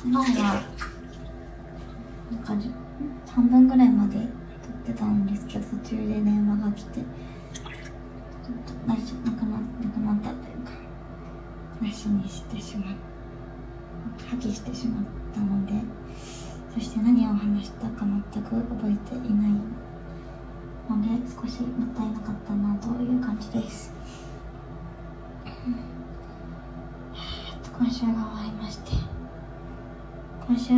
昨日はなんか半分ぐらいまで撮ってたんですけど途中で電話が来てちょっとなくななくなったというかなしにしてしまう破棄してしまったのでそして何を話したか全く覚えていないので少しもったいなかったなという感じです。今週が終わりまして。今週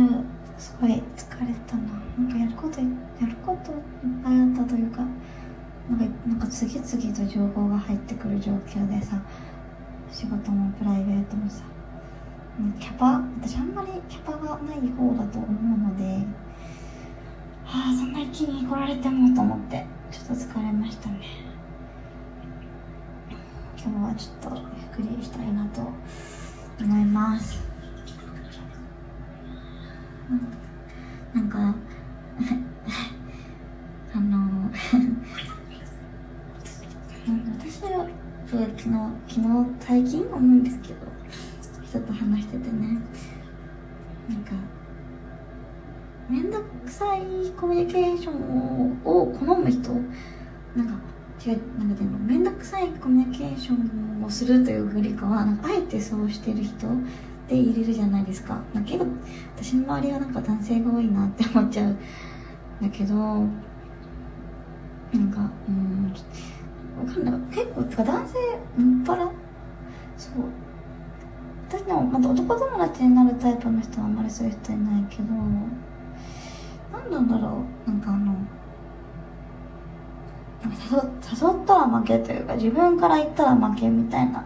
すごい疲れたな。なんかやることやることいっぱいあったというかなんかなんか次々と情報が入ってくる状況でさ仕事もプライベートもさ。キャパ私あんまりキャパがない方だと思うのではあそんな一気に来られてもと思ってちょっと疲れましたね。今日はちょっとゆっくりしたいなと思います。面倒くさいコミュニケーションを好む人なんか違うなんかでも面倒くさいコミュニケーションをするというよりかはなんかあえてそうしてる人で入れるじゃないですか。だけど私の周りはなんか男性が多いなって思っちゃう。んだけどなんかうんわかんない。結構か男性もっぱら。そう。私でもまた男友達になるタイプの人はあんまりそういう人いないけど何なんだろう？なんかあの誘ったら負けというか自分から言ったら負けみたいな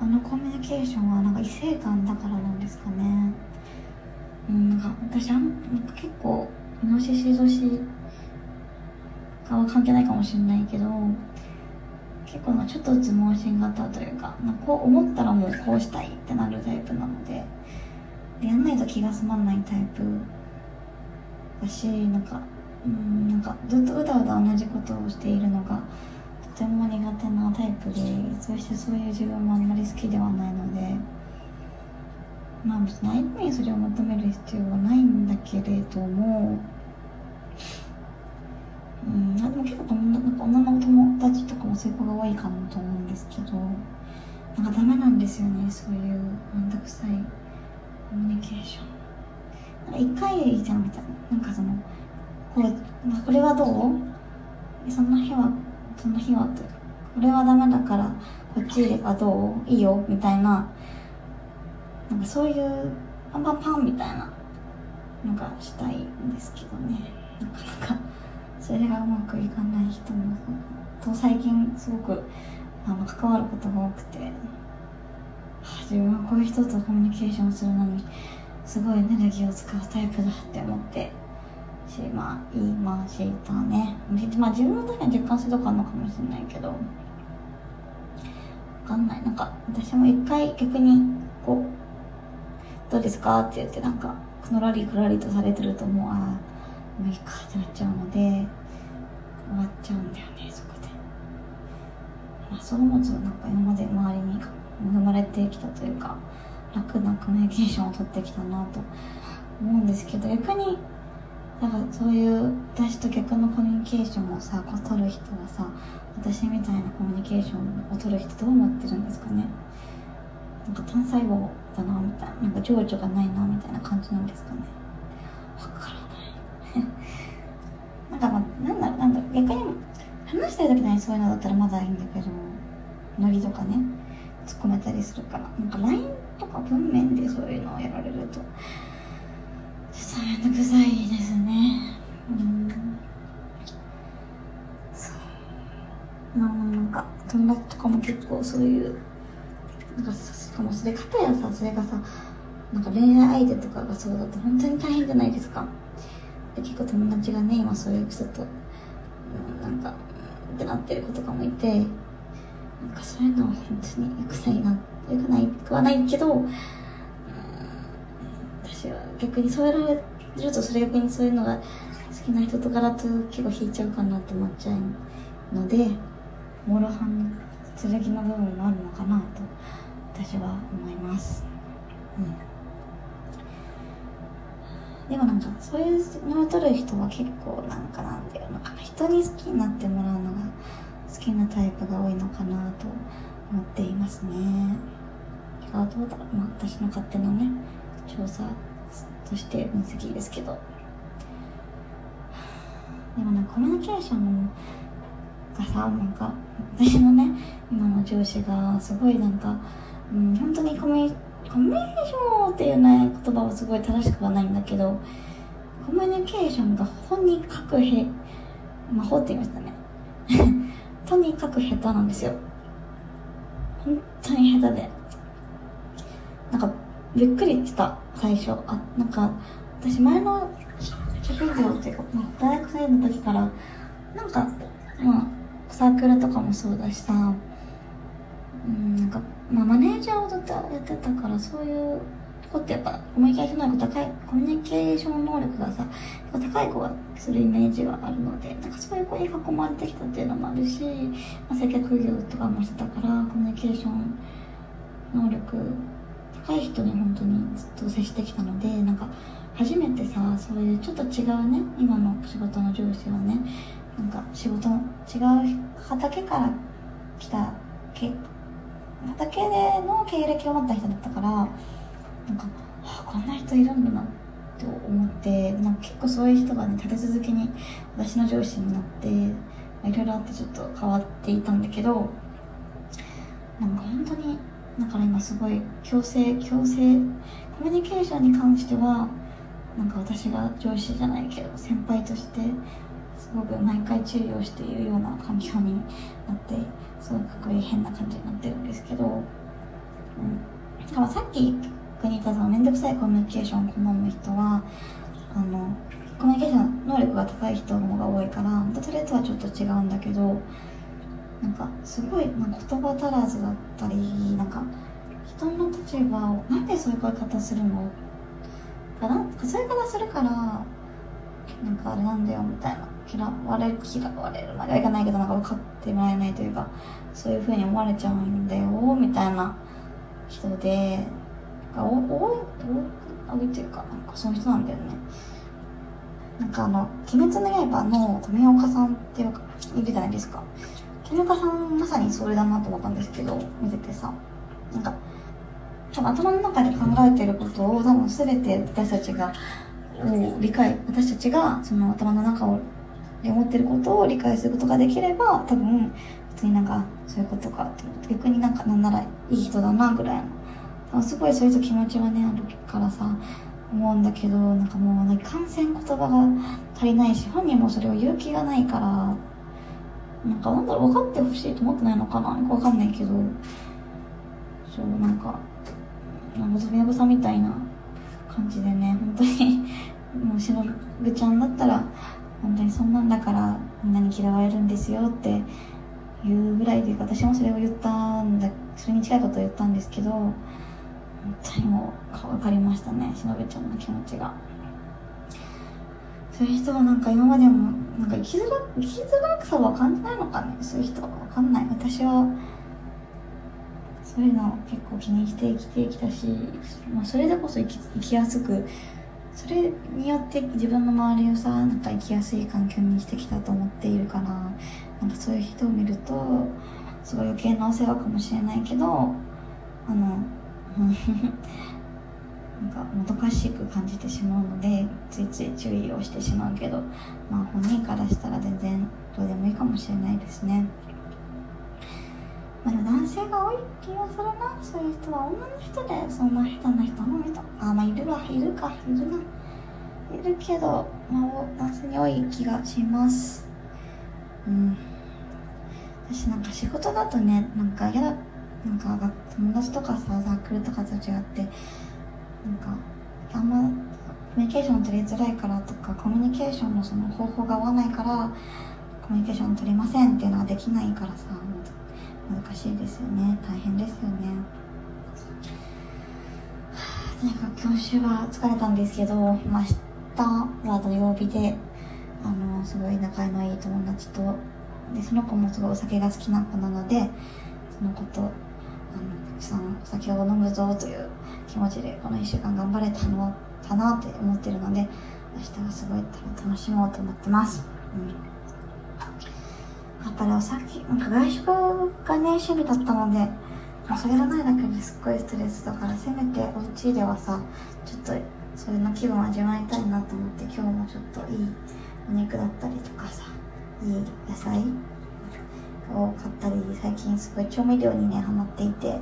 あのコミュニケーションはなんか異性感だからなんですかね。うんなんか私あんなんか結構イノシシ年かは関係ないかもしれないけど結構なちょっとずつ盲信型というかなんかこう思ったらもうこうしたいってなるタイプなのででやんないと気が済まないタイプ。だしなんかうんなんかずっとうだうだ同じことをしているのがとても苦手なタイプでそしてそういう自分もあんまり好きではないのでまあ別に相手にそれを求める必要はないんだけれどもうん、あでも結構女なんか女の友達とかもそういう子が多いかなと思うんですけどなんかダメなんですよねそういうめんどくさいコミュニケーション。なんか一回でいいじゃんみたいななんかそのこれ、まあ、これはどう？その日はその日はとこれはダメだからこっちはどう？いいよ？みたいな。なんかそういうパンパンパンみたいな。のがしたいんですけどね。なかなかそれがうまくいかない人もと最近すごくあの関わることが多くて、自分はこういう人とコミュニケーションするのにすごいエネルギーを使うタイプだって思ってしまいましたね。まあ自分の時に実感するとこあるのかもしれないけどわかんない。なんか私も一回逆にこうどうですか？って言ってなんかのらりくらりとされてるともうああもういいかってなっちゃうので終わっちゃうんだよねそこで。まあそう思うとなんか今まで周りに恵まれてきたというか楽なコミュニケーションを取ってきたなと思うんですけど逆にだからそういう私と逆のコミュニケーションをさ取る人はさ私みたいなコミュニケーションを取る人どう思ってるんですかね。なんか単細胞だなみたいななんか情緒がないなみたいな感じなんですかね。わからない。なんかまあなんだろうなんだろう逆に話してる時にそういうのだったらまだいいんだけどノリとかね。突っ込めたりするから。なんか LINE とか文面でそういうのをやられると。ちょっとめんどくさいですね。うん。そう。まあなんか友達とかも結構そういうなんかさしかもそれ方やさそれがさなんか恋愛相手とかがそうだと本当に大変じゃないですか。で結構友達がね今そういう人と、うん、なんかうんってなってる子とかもいてなんかそういうのは本当に良くないな良くないくはないけど、私は逆にそうやられるとそれ逆にそういうのが好きな人とかだと結構引いちゃうかなって思っちゃうのでモロハン剣の部分もあるのかなと私は思います。うんでもなんかそういうのを取る人は結構なんかなんていうのかな人に好きになってもらうのが好きなタイプが多いのかなと思っていますね。あどうだまあ私の勝手なね調査として分析ですけど。でもなんかコミュニケーションがさなんか私のね今の上司がすごいなんか、うん、本当にコミュコミュニケーションっていうね言葉はすごい正しくはないんだけどコミュニケーションがとにかくへ魔法って言いましたね。とにかく下手なんですよ。本当に下手で。なんかびっくりした最初。あなんか私前の職業っていうか、大学生の時からなんかまあサークルとかもそうだしさうんなんか、まあ、マネージャーをずっとやってたからそういう子ってやっぱコミュニケーション能力高いコミュニケーション能力がさ高い子がするイメージがあるのでなんかそういう子に囲まれてきたっていうのもあるし、まあ、接客業とかもしてたからコミュニケーション能力高い人に本当にずっと接してきたのでなんか初めてさそういうちょっと違うね今の仕事の上司はねなんか仕事の違う畑から来た畑での経歴を持った人だったからなんか、あ、こんな人いるんだなって思ってなんか結構そういう人がね立て続けに私の上司になっていろいろあってちょっと変わっていたんだけどなんか本当にだから今すごい強制強制コミュニケーションに関してはなんか私が上司じゃないけど先輩としてすごく毎回注意をしているような環境になってすごくかっこいい変な感じになってるんですけど、うん、だからさっき国田さんめんどくさいコミュニケーションを好む人はあのコミュニケーション能力が高い人の方が多いからまたそれとはちょっと違うんだけどなんかすごい、ま、言葉足らずだったりなんか人の立場をなんでそういう声方するの？かな？そういう方するからなんかあれなんだよみたいな。嫌われる嫌われる。まではいかないけどなんか分かってもらえないというかそういう風に思われちゃうんだよみたいな人でが多い多いというか。なんかそういう人なんだよね。なんかあの「鬼滅の刃」の富岡さんっていうかいるじゃないですか。富岡さんまさにそれだなと思ったんですけど見ててさなんか多分頭の中で考えてることを多分全て私たちがを理解私たちがその頭の中をで思ってることを理解することができれば多分普通になんかそういうことかって逆になんかなんならいい人だなぐらいのすごいそういう気持ちはねあるからさ思うんだけどなんかもうね感染言葉が足りないし本人もそれを言う気がないからなんかなんだろう分かってほしいと思ってないのかなよくわかんないけど。そうなんかなんか飛びのさんみたいな感じでね本当にもうしのぶちゃんだったら本当にそんなんだからみんなに嫌われるんですよって言うぐらいというか私もそれを言ったんだそれに近いことを言ったんですけど当にもう分かりましたねしのぶちゃんの気持ちがそういう人はなんか今までもなんか生きづら生きづらさは感じないのかねそういう人は分かんない私はそういうの結構気にして生きてきたし、まあ、それでこそ生き生きやすくそれによって自分の周りをさなんか生きやすい環境にしてきたと思っているからなんかそういう人を見るとすごい余計なお世話かもしれないけどあの なんかもどかしく感じてしまうのでついつい注意をしてしまうけどまあ本人からしたら全然どうでもいいかもしれないですね。まあ、男性が多い気がするな。そういう人は女の人でそんな下手な人もいた。あまあいるわいるかいるな。いるけど、まあ、男性に多い気がします。うん。私なんか仕事だとねなんか嫌だなんか友達とかさサークルとかと違ってなんかあんまコミュニケーション取りづらいからとかコミュニケーションのその方法が合わないからコミュニケーション取りませんっていうのはできないからさ難しいですよね。大変ですよね。とにかく今週は疲れたんですけど、明日は土曜日であのすごい仲のいい友達とでその子もすごいお酒が好きな子なのでその子とさんお酒を飲むぞという気持ちでこの1週間頑張れたのかなって思ってるので明日はすごい楽しもうと思ってます、うん、やっぱりお酒なんか外食がね趣味だったのでもうそれがないだけですっごいストレスだからせめてお家ではさちょっとそれの気分を味わいたいなと思って今日もちょっといいお肉だったりとかさいい野菜を買ったり最近すごい調味料にねハマっていて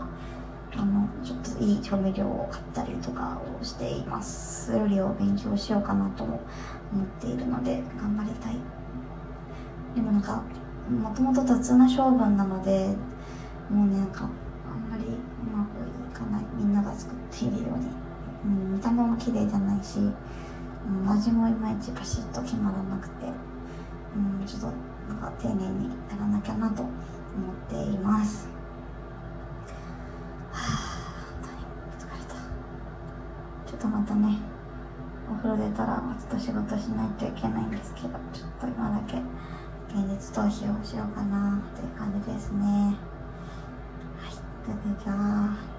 あのちょっといい調味料を買ったりとかをしています。料理を勉強しようかなとも思っているので頑張りたいでもなんかもともと雑な性分なのでもうねなんかあんまりうまくいかないみんなが作っているように、うん、見た目も綺麗じゃないし、うん、味もいまいちパシッと決まらなくて、うん、ちょっとなんか丁寧にやらなきゃなと思っています。仕事しないといけないんですけどちょっと今だけ現実逃避をしようかなっていう感じですね。はい。それでじゃあ